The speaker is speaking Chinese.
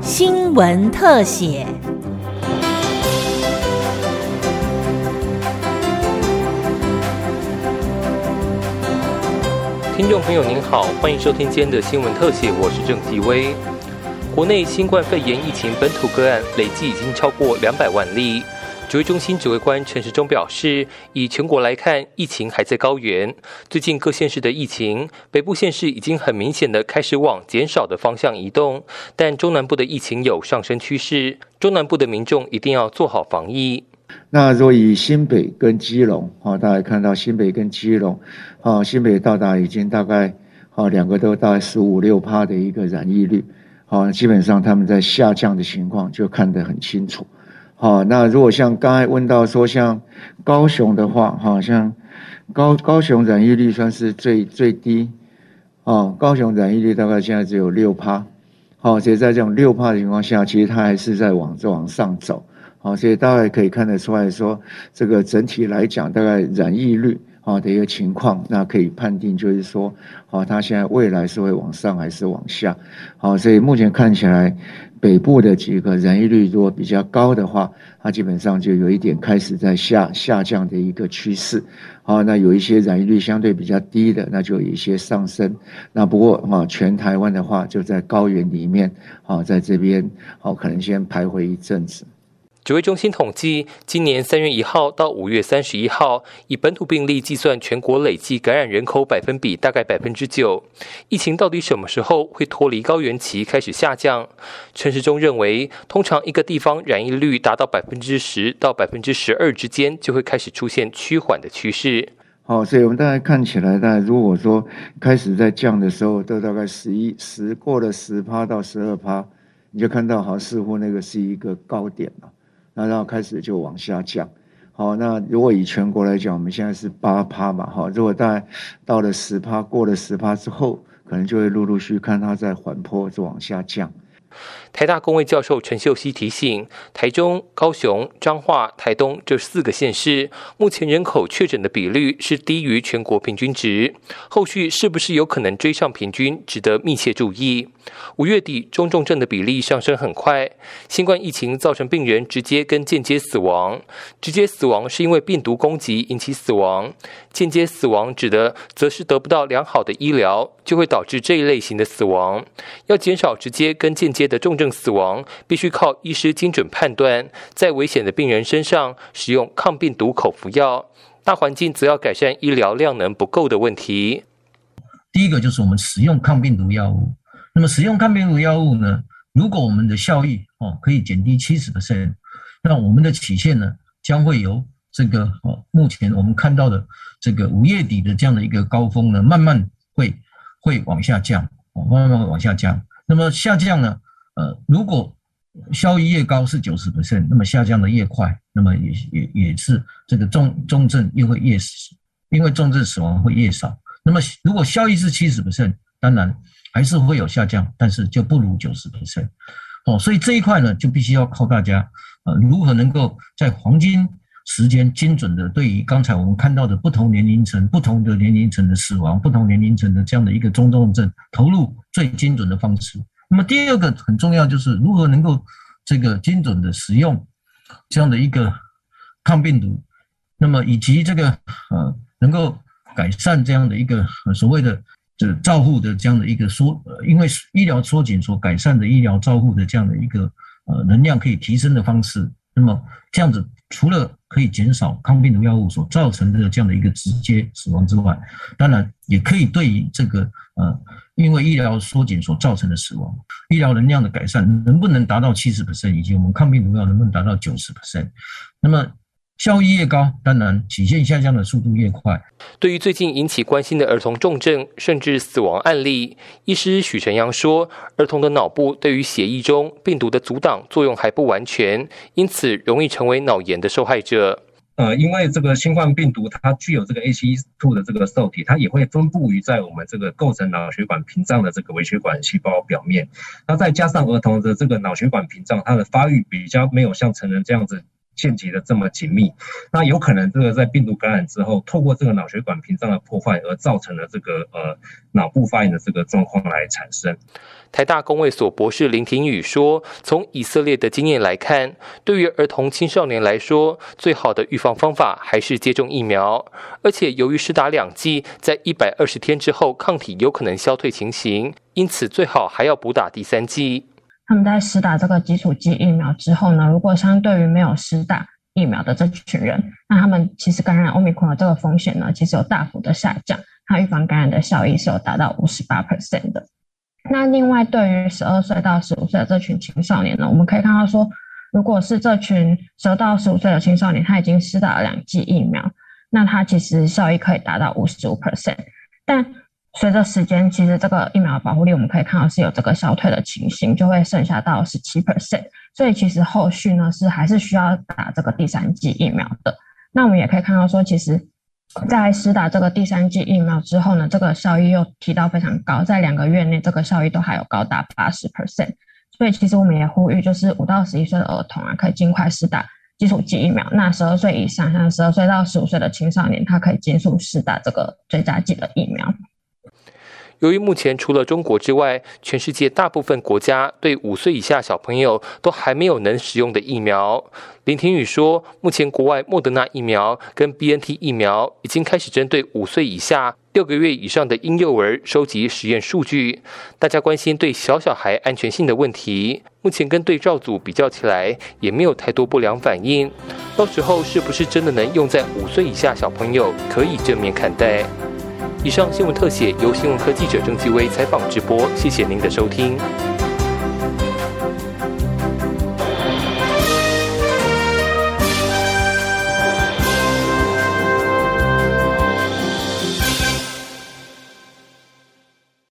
新闻特写。听众朋友您好，欢迎收听今天的新闻特写，我是郑继威。国内新冠肺炎疫情本土个案累计已经超过两百万例。指挥中心指挥官陈时中表示，以全国来看，疫情还在高原。最近各县市的疫情，北部县市已经很明显的开始往减少的方向移动，但中南部的疫情有上升趋势。中南部的民众一定要做好防疫。那若以新北跟基隆，啊，大家看到新北跟基隆，啊，新北到达已经大概，啊，两个都大概十五六趴的一个染疫率，好，基本上他们在下降的情况就看得很清楚。好，那如果像刚才问到说，像高雄的话，哈，像高高雄染疫率算是最最低，哦，高雄染疫率大概现在只有六趴，好，所以在这种六趴的情况下，其实它还是在往这往上走，好，所以大概可以看得出来说，这个整体来讲，大概染疫率啊的一个情况，那可以判定就是说，好，它现在未来是会往上还是往下，好，所以目前看起来。北部的几个染疫率如果比较高的话，它基本上就有一点开始在下下降的一个趋势。好，那有一些染疫率相对比较低的，那就有一些上升。那不过啊，全台湾的话就在高原里面，好，在这边好，可能先徘徊一阵子。指挥中心统计，今年三月一号到五月三十一号，以本土病例计算，全国累计感染人口百分比大概百分之九。疫情到底什么时候会脱离高原期开始下降？陈时中认为，通常一个地方染疫率达到百分之十到百分之十二之间，就会开始出现趋缓的趋势。好，所以我们大概看起来，大概如果说开始在降的时候，都大概十一十过了十趴到十二趴，你就看到好像似乎那个是一个高点了。那然后开始就往下降，好，那如果以全国来讲，我们现在是八趴嘛，哈，如果大概到了十趴，过了十趴之后，可能就会陆陆续看它在缓坡就往下降。台大公卫教授陈秀熙提醒，台中、高雄、彰化、台东这四个县市，目前人口确诊的比率是低于全国平均值，后续是不是有可能追上平均，值得密切注意。五月底中重症的比例上升很快，新冠疫情造成病人直接跟间接死亡，直接死亡是因为病毒攻击引起死亡，间接死亡指的则是得不到良好的医疗，就会导致这一类型的死亡。要减少直接跟间接的重症。死亡必须靠医师精准判断，在危险的病人身上使用抗病毒口服药。大环境则要改善医疗量能不够的问题。第一个就是我们使用抗病毒药物。那么使用抗病毒药物呢？如果我们的效益哦可以减低七十 percent，那我们的曲线呢将会由这个哦目前我们看到的这个五月底的这样的一个高峰呢，慢慢会会往下降，哦慢慢往下降。那么下降呢？呃，如果效益越高是九十 percent，那么下降的越快，那么也也也是这个重重症又会越死，因为重症死亡会越少。那么如果效益是七十 percent，当然还是会有下降，但是就不如九十 percent。哦，所以这一块呢，就必须要靠大家，呃，如何能够在黄金时间精准的对于刚才我们看到的不同年龄层、不同的年龄层的死亡、不同年龄层的这样的一个中重症投入最精准的方式。那么第二个很重要就是如何能够这个精准的使用这样的一个抗病毒，那么以及这个呃能够改善这样的一个所谓的这照护的这样的一个缩，因为医疗缩紧所改善的医疗照护的这样的一个呃能量可以提升的方式，那么这样子除了可以减少抗病毒药物所造成的这样的一个直接死亡之外，当然也可以对于这个呃。因为医疗缩减所造成的死亡，医疗能量的改善能不能达到七十 percent，以及我们抗病毒药能不能达到九十 percent？那么效益越高，当然曲线下降的速度越快。对于最近引起关心的儿童重症甚至死亡案例，医师许晨阳说，儿童的脑部对于血液中病毒的阻挡作用还不完全，因此容易成为脑炎的受害者。呃，因为这个新冠病毒它具有这个 ACE2 的这个受体，它也会分布于在我们这个构成脑血管屏障的这个微血管细胞表面。那再加上儿童的这个脑血管屏障，它的发育比较没有像成人这样子线级的这么紧密，那有可能这个在病毒感染之后，透过这个脑血管屏障的破坏而造成了这个呃脑部发炎的这个状况来产生。台大公卫所博士林廷宇说：“从以色列的经验来看，对于儿童青少年来说，最好的预防方法还是接种疫苗。而且由于施打两剂，在一百二十天之后，抗体有可能消退情形，因此最好还要补打第三剂。”他们在施打这个基础剂疫苗之后呢，如果相对于没有施打疫苗的这群人，那他们其实感染奥密克的这个风险呢，其实有大幅的下降，它预防感染的效益是有达到五十八 percent 的。那另外，对于十二岁到十五岁的这群青少年呢，我们可以看到说，如果是这群十二到十五岁的青少年，他已经施打了两剂疫苗，那他其实效益可以达到五十五 percent，但随着时间，其实这个疫苗的保护力我们可以看到是有这个消退的情形，就会剩下到十七 percent。所以其实后续呢是还是需要打这个第三剂疫苗的。那我们也可以看到说，其实，在施打这个第三剂疫苗之后呢，这个效益又提到非常高，在两个月内这个效益都还有高达八十 percent。所以其实我们也呼吁，就是五到十一岁的儿童啊，可以尽快施打基础剂疫苗。那十二岁以上，像十二岁到十五岁的青少年，他可以尽速施打这个追加剂的疫苗。由于目前除了中国之外，全世界大部分国家对五岁以下小朋友都还没有能使用的疫苗，林廷宇说，目前国外莫德纳疫苗跟 BNT 疫苗已经开始针对五岁以下六个月以上的婴幼儿收集实验数据。大家关心对小小孩安全性的问题，目前跟对照组比较起来，也没有太多不良反应。到时候是不是真的能用在五岁以下小朋友，可以正面看待。以上新闻特写由新闻科记者郑继威采访直播，谢谢您的收听。